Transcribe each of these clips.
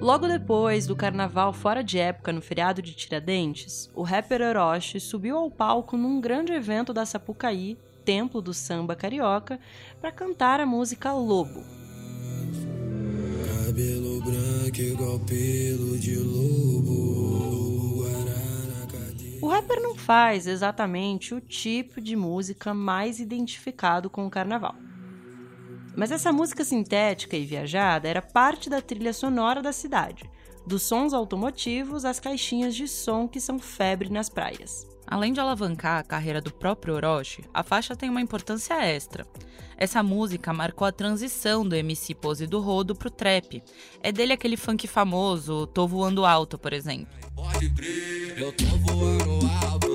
Logo depois do carnaval fora de época no feriado de Tiradentes, o rapper Orochi subiu ao palco num grande evento da Sapucaí, templo do samba carioca, para cantar a música Lobo. O rapper não faz exatamente o tipo de música mais identificado com o carnaval. Mas essa música sintética e viajada era parte da trilha sonora da cidade, dos sons automotivos às caixinhas de som que são febre nas praias. Além de alavancar a carreira do próprio Orochi, a faixa tem uma importância extra. Essa música marcou a transição do MC Pose do Rodo pro trap. É dele aquele funk famoso, Tô Voando Alto, por exemplo. Pode crer, eu tô voando alto.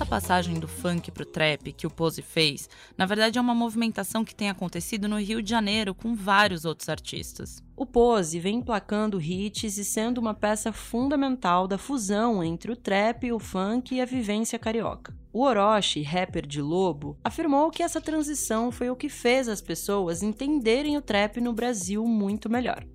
Essa passagem do funk pro trap que o Pose fez, na verdade é uma movimentação que tem acontecido no Rio de Janeiro com vários outros artistas. O Pose vem emplacando hits e sendo uma peça fundamental da fusão entre o trap, o funk e a vivência carioca. O Orochi, rapper de Lobo, afirmou que essa transição foi o que fez as pessoas entenderem o trap no Brasil muito melhor.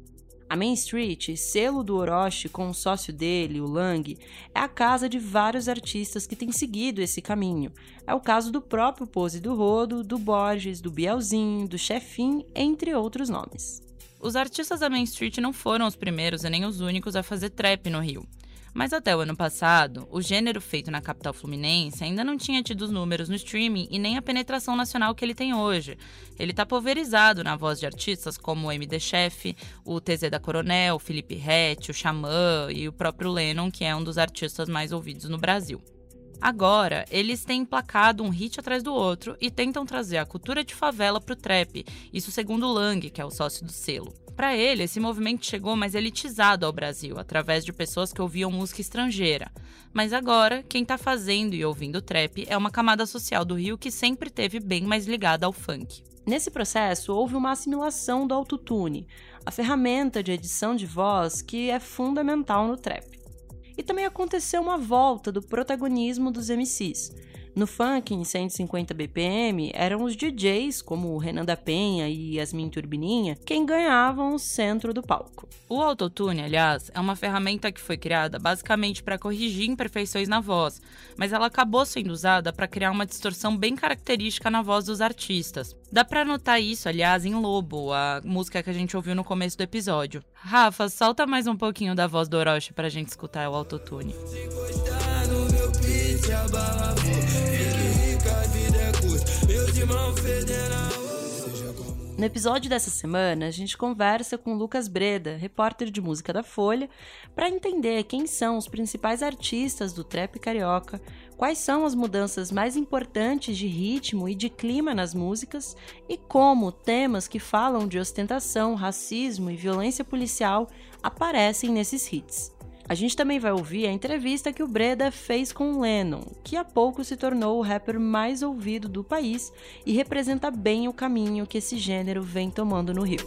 A Main Street, selo do Orochi com o sócio dele, o Lang, é a casa de vários artistas que têm seguido esse caminho. É o caso do próprio Pose do Rodo, do Borges, do Bielzinho, do Chefin, entre outros nomes. Os artistas da Main Street não foram os primeiros e nem os únicos a fazer trap no Rio. Mas até o ano passado, o gênero feito na capital fluminense ainda não tinha tido os números no streaming e nem a penetração nacional que ele tem hoje. Ele está pulverizado na voz de artistas como o MD Chef, o TZ da Coronel, o Felipe Rett, o Xamã e o próprio Lennon, que é um dos artistas mais ouvidos no Brasil. Agora, eles têm emplacado um hit atrás do outro e tentam trazer a cultura de favela para o trap, isso segundo o Lang, que é o sócio do selo. Para ele, esse movimento chegou mais elitizado ao Brasil, através de pessoas que ouviam música estrangeira. Mas agora, quem está fazendo e ouvindo trap é uma camada social do Rio que sempre teve bem mais ligada ao funk. Nesse processo, houve uma assimilação do autotune, a ferramenta de edição de voz que é fundamental no trap. E também aconteceu uma volta do protagonismo dos MCs, no funk, em 150 BPM, eram os DJs, como o Renan da Penha e Yasmin Turbininha, quem ganhavam o centro do palco. O autotune, aliás, é uma ferramenta que foi criada basicamente para corrigir imperfeições na voz, mas ela acabou sendo usada para criar uma distorção bem característica na voz dos artistas. Dá para notar isso, aliás, em Lobo, a música que a gente ouviu no começo do episódio. Rafa, solta mais um pouquinho da voz do Orochi pra gente escutar o autotune. No episódio dessa semana, a gente conversa com Lucas Breda, repórter de música da Folha, para entender quem são os principais artistas do trap carioca, quais são as mudanças mais importantes de ritmo e de clima nas músicas e como temas que falam de ostentação, racismo e violência policial aparecem nesses hits. A gente também vai ouvir a entrevista que o Breda fez com Lennon, que há pouco se tornou o rapper mais ouvido do país e representa bem o caminho que esse gênero vem tomando no Rio.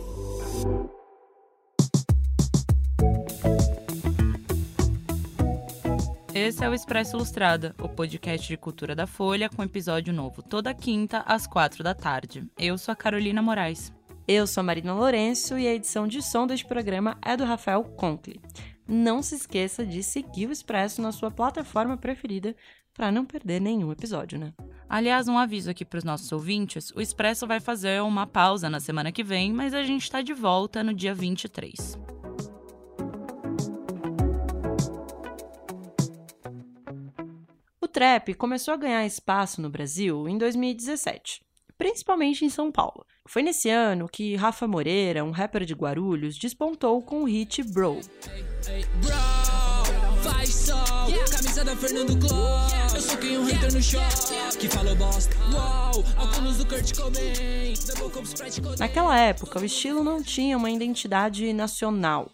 Esse é o Expresso Ilustrada, o podcast de cultura da Folha, com episódio novo toda quinta às quatro da tarde. Eu sou a Carolina Moraes. Eu sou a Marina Lourenço e a edição de som deste programa é do Rafael Conkle não se esqueça de seguir o Expresso na sua plataforma preferida para não perder nenhum episódio, né? Aliás, um aviso aqui para os nossos ouvintes: o Expresso vai fazer uma pausa na semana que vem, mas a gente está de volta no dia 23. O trap começou a ganhar espaço no Brasil em 2017 principalmente em São Paulo. Foi nesse ano que Rafa Moreira, um rapper de Guarulhos, despontou com o hit Bro. Naquela época, o estilo não tinha uma identidade nacional.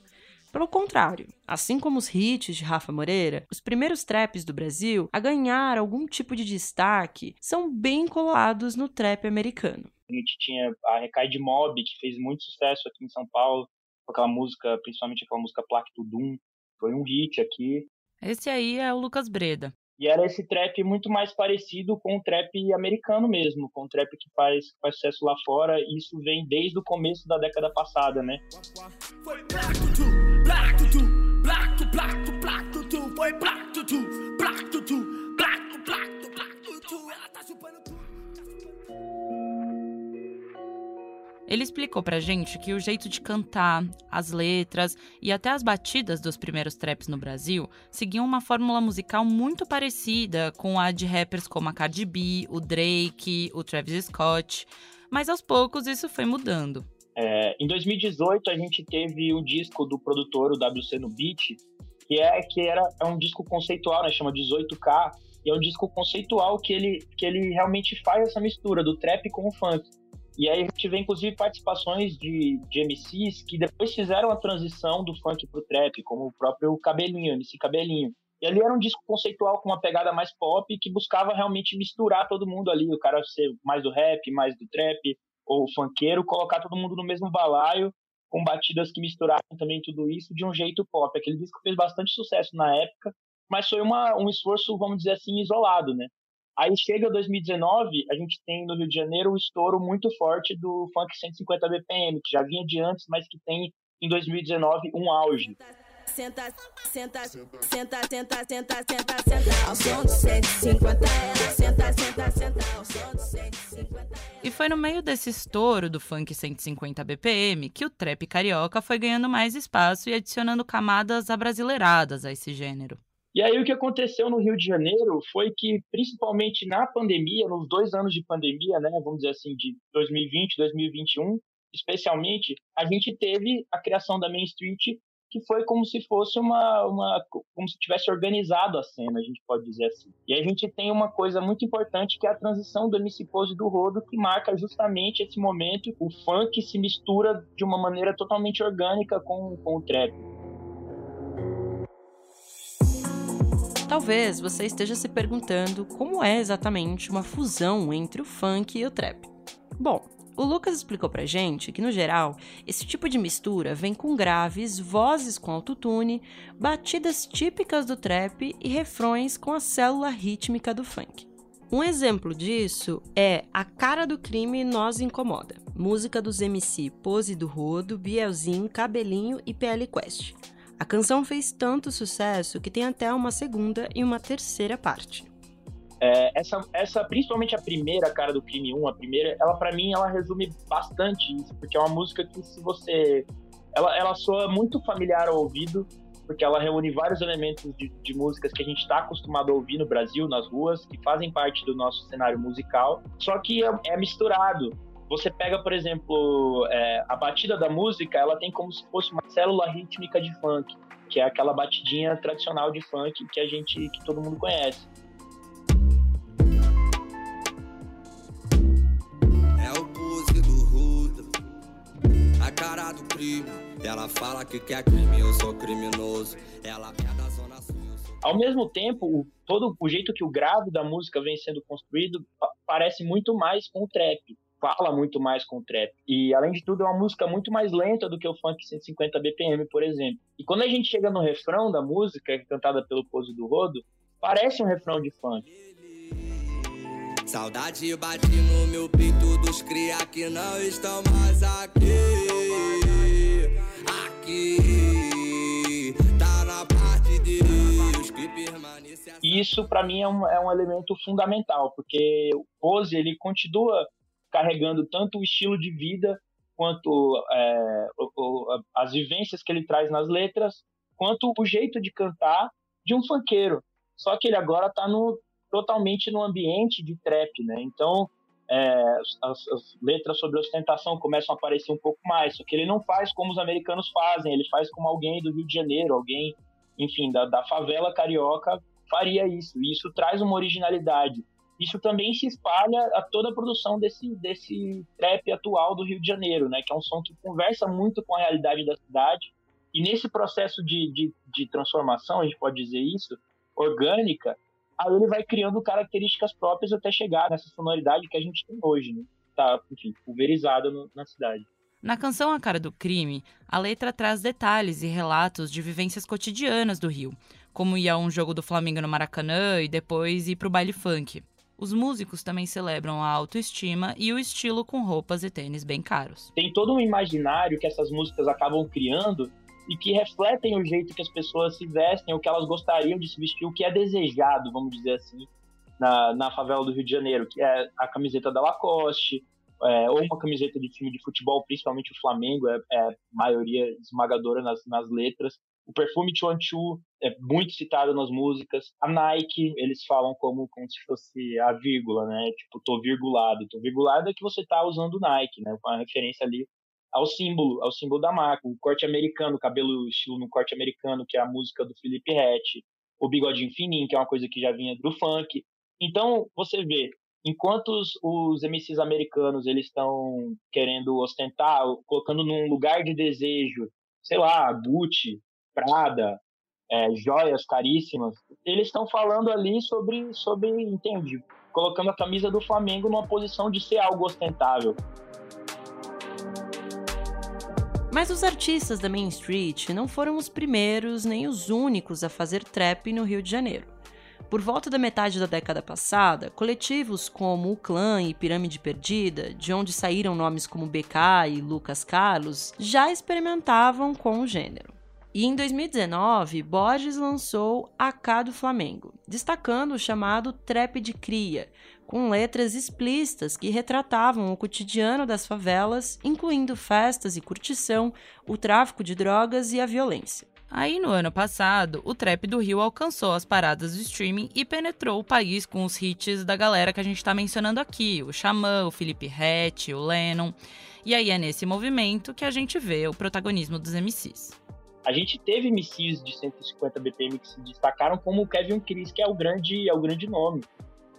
Pelo contrário, assim como os hits de Rafa Moreira, os primeiros traps do Brasil a ganhar algum tipo de destaque são bem colados no trap americano. A gente tinha a Recai de Mob, que fez muito sucesso aqui em São Paulo, com aquela música, principalmente aquela música Plaque Tudum, foi um hit aqui. Esse aí é o Lucas Breda. E era esse trap muito mais parecido com o trap americano mesmo, com o trap que faz, que faz sucesso lá fora, e isso vem desde o começo da década passada, né? Foi black tutu, black tutu, black tu, black tu, black tutu, foi black tutu, black tutu, black tu, black tu, black tutu, ela tá chupando tudo. Ele explicou pra gente que o jeito de cantar, as letras e até as batidas dos primeiros traps no Brasil seguiam uma fórmula musical muito parecida com a de rappers como a Cardi B, o Drake, o Travis Scott, mas aos poucos isso foi mudando. É, em 2018 a gente teve um disco do produtor, o WC no Beat, que é que era é um disco conceitual, né, chama 18K, e é um disco conceitual que ele que ele realmente faz essa mistura do trap com o funk. E aí a gente vê, inclusive, participações de, de MCs que depois fizeram a transição do funk pro trap, como o próprio Cabelinho, MC Cabelinho. E ali era um disco conceitual com uma pegada mais pop que buscava realmente misturar todo mundo ali, o cara ser mais do rap, mais do trap, ou funkeiro, colocar todo mundo no mesmo balaio, com batidas que misturavam também tudo isso de um jeito pop. Aquele disco fez bastante sucesso na época, mas foi uma, um esforço, vamos dizer assim, isolado, né? Aí chega 2019, a gente tem no Rio de Janeiro o estouro muito forte do funk 150 BPM, que já vinha de antes, mas que tem em 2019 um auge. Senta, senta, senta, senta, senta, senta, senta, senta, ao som de 150 ela senta, senta, senta, ao som de 150 E foi no meio desse estouro do funk 150 BPM que o trap carioca foi ganhando mais espaço e adicionando camadas abrasileiradas a esse gênero. E aí o que aconteceu no Rio de Janeiro foi que, principalmente na pandemia, nos dois anos de pandemia, né, vamos dizer assim, de 2020, 2021, especialmente, a gente teve a criação da Main Street, que foi como se fosse uma, uma como se tivesse organizado a cena, a gente pode dizer assim. E a gente tem uma coisa muito importante que é a transição do MC Pose do Rodo, que marca justamente esse momento, o funk se mistura de uma maneira totalmente orgânica com, com o trap. Talvez você esteja se perguntando como é exatamente uma fusão entre o funk e o trap. Bom, o Lucas explicou pra gente que, no geral, esse tipo de mistura vem com graves, vozes com autotune, batidas típicas do trap e refrões com a célula rítmica do funk. Um exemplo disso é A Cara do Crime Nós Incomoda, música dos MC Pose do Rodo, Bielzinho, Cabelinho e PL Quest. A canção fez tanto sucesso que tem até uma segunda e uma terceira parte. É, essa, essa, principalmente a primeira, Cara do Crime 1, a primeira, ela para mim, ela resume bastante isso, porque é uma música que se você... Ela, ela soa muito familiar ao ouvido, porque ela reúne vários elementos de, de músicas que a gente está acostumado a ouvir no Brasil, nas ruas, que fazem parte do nosso cenário musical, só que é, é misturado. Você pega, por exemplo, é, a batida da música, ela tem como se fosse uma célula rítmica de funk, que é aquela batidinha tradicional de funk que a gente, que todo mundo conhece. É o pose do rudo, a cara do. Ela fala que quer crime, eu sou criminoso. Ela é da zona sul. Ao mesmo tempo, o, todo o jeito que o grave da música vem sendo construído parece muito mais com o trap fala muito mais com o trap. E, além de tudo, é uma música muito mais lenta do que o funk 150 BPM, por exemplo. E quando a gente chega no refrão da música, cantada pelo Pose do Rodo, parece um refrão de funk. Saudade bate no meu peito dos cria que não estão mais aqui. Aqui, tá na parte de Deus que permanece. E isso, para mim, é um, é um elemento fundamental, porque o Pose, ele continua carregando tanto o estilo de vida quanto é, o, o, as vivências que ele traz nas letras, quanto o jeito de cantar de um funkeiro. Só que ele agora está no, totalmente no ambiente de trap, né? Então, é, as, as, letras sobre ostentação começam a aparecer um pouco mais, só que ele não faz como os americanos fazem, ele faz como alguém do Rio de Janeiro, alguém, enfim, da, da favela carioca faria isso, e isso traz uma originalidade isso também se espalha a toda a produção desse, desse trap atual do Rio de Janeiro, né? Que é um som que conversa muito com a realidade da cidade. E nesse processo de, de, de transformação, a gente pode dizer isso, orgânica, aí ele vai criando características próprias até chegar nessa sonoridade que a gente tem hoje, né? Tá, enfim, pulverizada na cidade. Na canção A Cara do Crime, a letra traz detalhes e relatos de vivências cotidianas do Rio, como ir a um jogo do Flamengo no Maracanã e depois ir pro baile funk. Os músicos também celebram a autoestima e o estilo com roupas e tênis bem caros. Tem todo um imaginário que essas músicas acabam criando e que refletem o jeito que as pessoas se vestem, o que elas gostariam de se vestir, o que é desejado, vamos dizer assim, na, na favela do Rio de Janeiro, que é a camiseta da Lacoste, é, ou uma camiseta de time de futebol, principalmente o Flamengo, é, é maioria esmagadora nas, nas letras. O perfume Chuanchu é muito citado nas músicas. A Nike, eles falam como, como se fosse a vírgula, né? Tipo, tô virgulado. Tô virgulado é que você tá usando Nike, né? Com a referência ali ao símbolo, ao símbolo da marca. O corte americano, o cabelo estilo no corte americano, que é a música do Felipe Rett. O bigodinho fininho, que é uma coisa que já vinha do funk. Então, você vê, enquanto os, os MCs americanos eles estão querendo ostentar, colocando num lugar de desejo, sei lá, Gucci, Prada, é, joias caríssimas, eles estão falando ali sobre, sobre, entende? Colocando a camisa do Flamengo numa posição de ser algo ostentável. Mas os artistas da Main Street não foram os primeiros nem os únicos a fazer trap no Rio de Janeiro. Por volta da metade da década passada, coletivos como o Clã e Pirâmide Perdida, de onde saíram nomes como BK e Lucas Carlos, já experimentavam com o gênero. E em 2019, Borges lançou AK do Flamengo, destacando o chamado trap de cria, com letras explícitas que retratavam o cotidiano das favelas, incluindo festas e curtição, o tráfico de drogas e a violência. Aí, no ano passado, o trap do Rio alcançou as paradas do streaming e penetrou o país com os hits da galera que a gente está mencionando aqui: o Xamã, o Felipe Rett, o Lennon. E aí é nesse movimento que a gente vê o protagonismo dos MCs. A gente teve MCs de 150 BPM que se destacaram, como o Kevin Chris, que é o grande, é o grande nome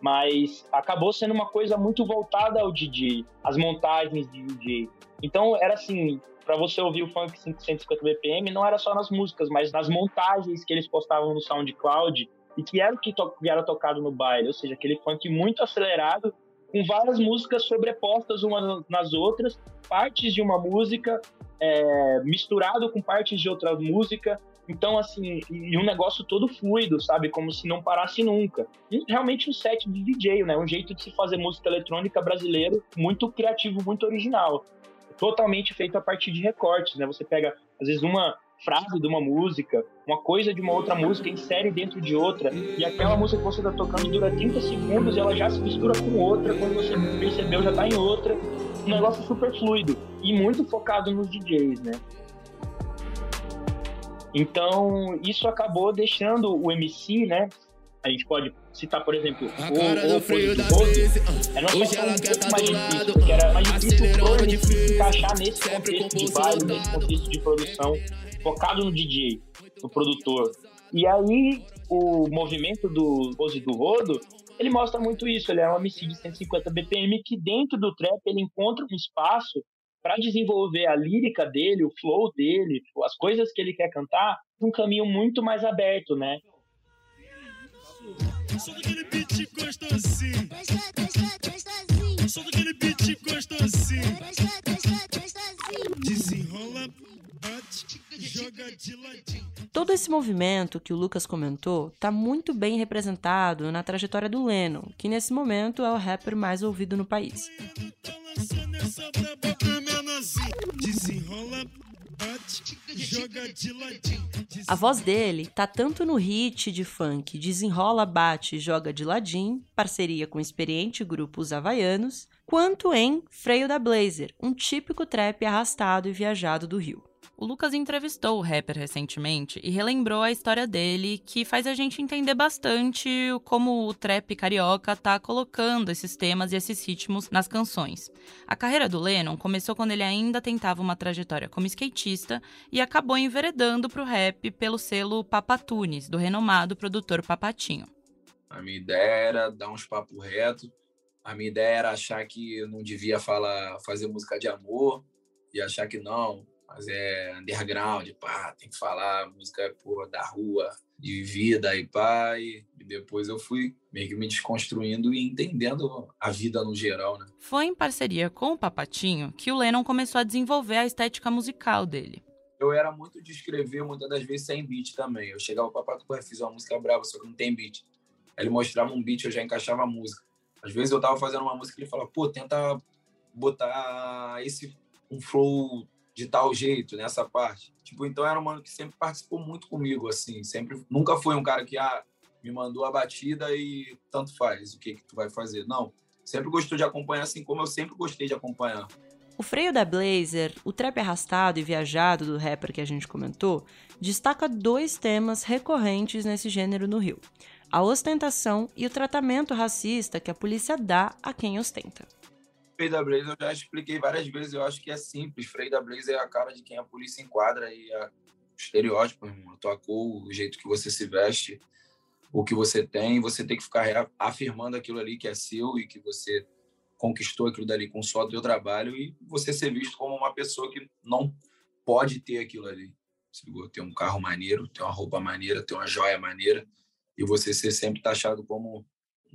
mas acabou sendo uma coisa muito voltada ao DJ, as montagens de DJ. Então era assim, para você ouvir o funk 150 BPM, não era só nas músicas, mas nas montagens que eles postavam no SoundCloud e que era o que to era tocado no baile, ou seja, aquele funk muito acelerado, com várias músicas sobrepostas umas nas outras, partes de uma música é, misturado com partes de outra música, então, assim, e um negócio todo fluido, sabe? Como se não parasse nunca. E realmente um set de DJ, né? Um jeito de se fazer música eletrônica brasileiro muito criativo, muito original. Totalmente feito a partir de recortes, né? Você pega, às vezes, uma frase de uma música, uma coisa de uma outra música, insere dentro de outra, e aquela música que você está tocando dura 30 segundos e ela já se mistura com outra, quando você percebeu já está em outra. Um negócio super fluido e muito focado nos DJs, né? Então, isso acabou deixando o MC, né? A gente pode citar, por exemplo, a o, o freio da era uma situação um pouco mais difícil, porque era mais difícil pro se encaixar nesse contexto de baile, nesse contexto de produção, focado no DJ, no produtor. E aí, o movimento do Bozo do Rodo, ele mostra muito isso. Ele é um MC de 150 BPM que dentro do trap ele encontra um espaço para desenvolver a lírica dele, o flow dele, as coisas que ele quer cantar, um caminho muito mais aberto, né? Sou daquele beat gostosinho. Sou daquele beat gostosinho. Todo esse movimento que o Lucas comentou está muito bem representado na trajetória do Lennon, que nesse momento é o rapper mais ouvido no país. A voz dele tá tanto no hit de funk Desenrola, bate, joga de ladinho, parceria com o experiente grupo Os Havaianos, quanto em Freio da Blazer, um típico trap arrastado e viajado do Rio. O Lucas entrevistou o rapper recentemente e relembrou a história dele, que faz a gente entender bastante como o trap carioca tá colocando esses temas e esses ritmos nas canções. A carreira do Lennon começou quando ele ainda tentava uma trajetória como skatista e acabou enveredando pro rap pelo selo Papatunes, do renomado produtor Papatinho. A minha ideia era dar uns papo reto, a minha ideia era achar que eu não devia falar, fazer música de amor e achar que não, mas é underground, pá, tem que falar música pô, da rua, de vida e pá, e, depois eu fui meio que me desconstruindo e entendendo a vida no geral, né? Foi em parceria com o Papatinho que o Lennon começou a desenvolver a estética musical dele. eu era muito de escrever, muitas das vezes sem beat também. Eu chegava para Pato Correia, fiz uma música brava, só que não tem beat. Aí ele mostrava um beat, eu já encaixava a música. Às vezes eu tava fazendo uma música e ele falava, pô, tenta botar esse um flow de tal jeito nessa parte. Tipo, então era um mano que sempre participou muito comigo, assim, sempre, nunca foi um cara que, ah, me mandou a batida e tanto faz, o que que tu vai fazer. Não, sempre gostou de acompanhar, assim como eu sempre gostei de acompanhar. O freio da Blazer, o trap arrastado e viajado do rapper que a gente comentou, destaca dois temas recorrentes nesse gênero no Rio: a ostentação e o tratamento racista que a polícia dá a quem ostenta. Freio da Blazer eu já expliquei várias vezes, eu acho que é simples. Freio da Blazer é a cara de quem a polícia enquadra e o estereótipo, a tua cor, o jeito que você se veste, o que você tem, você tem que ficar afirmando aquilo ali que é seu e que você conquistou aquilo dali com só o teu trabalho e você ser visto como uma pessoa que não pode ter aquilo ali. Ter um carro maneiro, ter uma roupa maneira, ter uma joia maneira e você ser sempre taxado como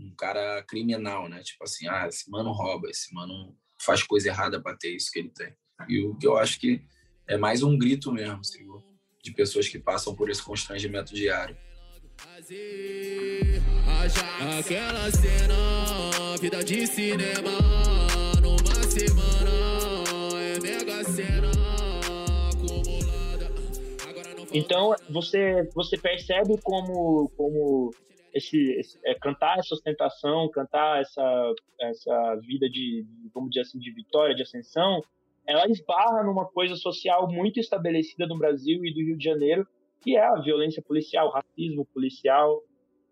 um cara criminal, né? Tipo assim, ah, esse mano rouba, esse mano faz coisa errada para ter isso que ele tem. E o que eu acho que é mais um grito mesmo, de pessoas que passam por esse constrangimento diário. Aquela cena, vida de cinema, numa semana, é mega cena. Então você você percebe como como esse, esse é, cantar essa ostentação, cantar essa essa vida de vamos dizer assim de vitória, de ascensão, ela esbarra numa coisa social muito estabelecida no Brasil e do Rio de Janeiro, que é a violência policial, o racismo policial,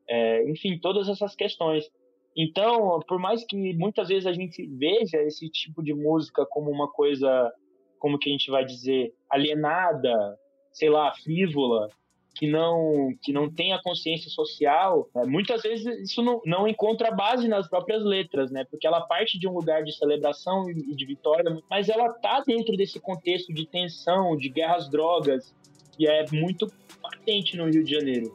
é, enfim, todas essas questões. Então, por mais que muitas vezes a gente veja esse tipo de música como uma coisa, como que a gente vai dizer, alienada, sei lá, frívola, que não que não tem a consciência social, né? muitas vezes isso não, não encontra base nas próprias letras, né? Porque ela parte de um lugar de celebração e de vitória, mas ela tá dentro desse contexto de tensão, de guerras drogas, que é muito patente no Rio de Janeiro.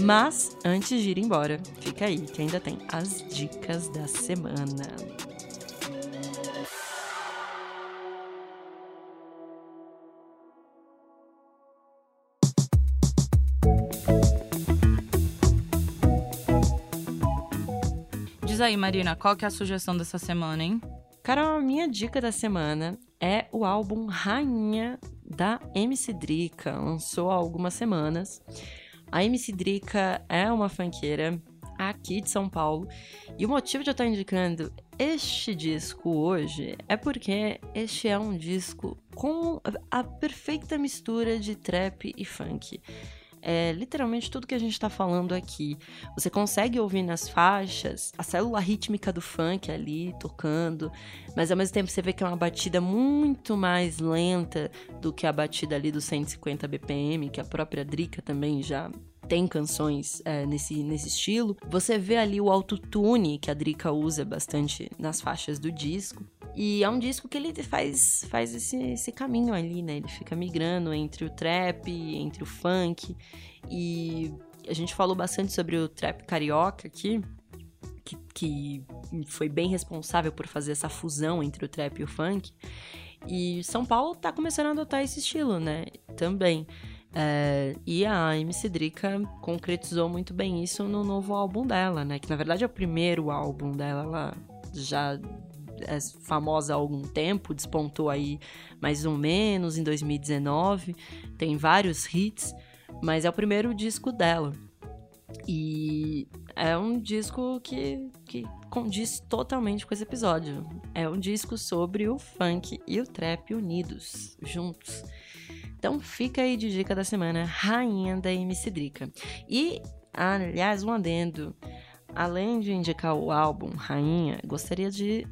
Mas, antes de ir embora, fica aí que ainda tem as dicas da semana. Diz aí, Marina, qual que é a sugestão dessa semana, hein? Cara, a minha dica da semana é o álbum Rainha da MC Drica. Lançou há algumas semanas. A MC Drica é uma fanqueira aqui de São Paulo. E o motivo de eu estar indicando este disco hoje é porque este é um disco com a perfeita mistura de trap e funk é literalmente tudo que a gente está falando aqui. Você consegue ouvir nas faixas a célula rítmica do funk ali tocando, mas ao mesmo tempo você vê que é uma batida muito mais lenta do que a batida ali dos 150 BPM, que a própria Drica também já tem canções é, nesse, nesse estilo. Você vê ali o autotune que a Drica usa bastante nas faixas do disco. E é um disco que ele faz, faz esse, esse caminho ali, né? Ele fica migrando entre o trap, entre o funk. E a gente falou bastante sobre o trap carioca aqui, que, que foi bem responsável por fazer essa fusão entre o trap e o funk. E São Paulo tá começando a adotar esse estilo, né? Também. É, e a MC Drica concretizou muito bem isso no novo álbum dela, né? Que na verdade é o primeiro álbum dela. Ela já é famosa há algum tempo, despontou aí mais ou menos em 2019, tem vários hits, mas é o primeiro disco dela. E é um disco que, que condiz totalmente com esse episódio. É um disco sobre o funk e o trap unidos, juntos. Então fica aí de dica da semana, Rainha da MC Drica. E, aliás, um adendo. Além de indicar o álbum Rainha, gostaria de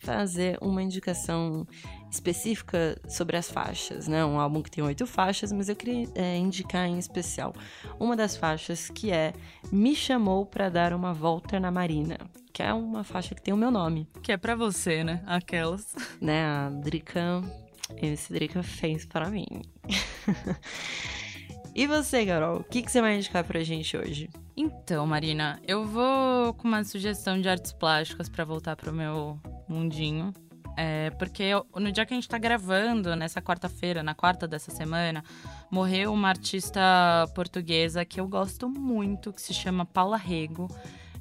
fazer uma indicação específica sobre as faixas, né? Um álbum que tem oito faixas, mas eu queria é, indicar em especial uma das faixas que é Me Chamou para Dar uma Volta na Marina, que é uma faixa que tem o meu nome. Que é para você, né? Aquelas. Né? A Drica, esse Drica fez para mim. e você, Carol? O que, que você vai indicar pra gente hoje? Então, Marina, eu vou com uma sugestão de artes plásticas para voltar pro meu mundinho. É, porque no dia que a gente tá gravando, nessa quarta-feira, na quarta dessa semana, morreu uma artista portuguesa que eu gosto muito, que se chama Paula Rego.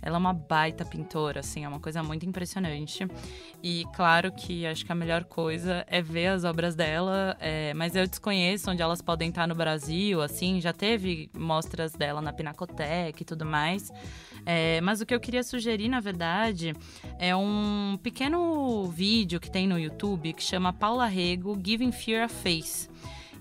Ela é uma baita pintora, assim, é uma coisa muito impressionante. E claro que acho que a melhor coisa é ver as obras dela, é, mas eu desconheço onde elas podem estar no Brasil, assim, já teve mostras dela na Pinacoteca e tudo mais. É, mas o que eu queria sugerir, na verdade, é um pequeno vídeo que tem no YouTube que chama Paula Rego Giving Fear a Face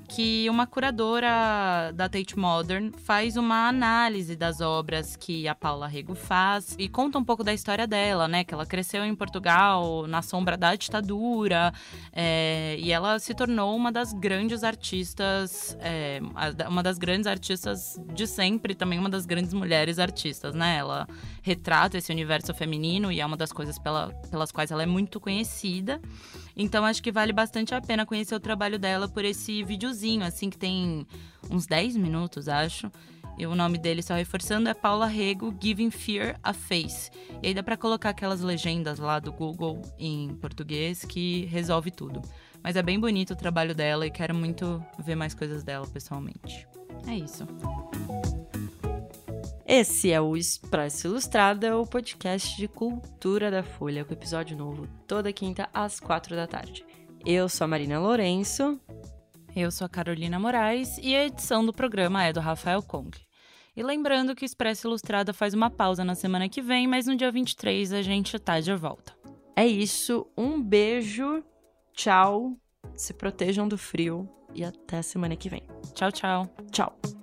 que uma curadora da Tate Modern faz uma análise das obras que a Paula Rego faz e conta um pouco da história dela, né? Que ela cresceu em Portugal na sombra da ditadura é, e ela se tornou uma das grandes artistas, é, uma das grandes artistas de sempre, também uma das grandes mulheres artistas, né? Ela retrata esse universo feminino e é uma das coisas pela, pelas quais ela é muito conhecida. Então acho que vale bastante a pena conhecer o trabalho dela por esse videozinho, assim, que tem uns 10 minutos, acho. E o nome dele, só reforçando, é Paula Rego Giving Fear a Face. E aí dá pra colocar aquelas legendas lá do Google em português que resolve tudo. Mas é bem bonito o trabalho dela e quero muito ver mais coisas dela pessoalmente. É isso. Esse é o Expresso Ilustrada, o podcast de cultura da Folha, com episódio novo toda quinta às quatro da tarde. Eu sou a Marina Lourenço. Eu sou a Carolina Moraes e a edição do programa é do Rafael Kong. E lembrando que o Expresso Ilustrada faz uma pausa na semana que vem, mas no dia 23 a gente tá de volta. É isso, um beijo, tchau, se protejam do frio e até semana que vem. Tchau, tchau. Tchau.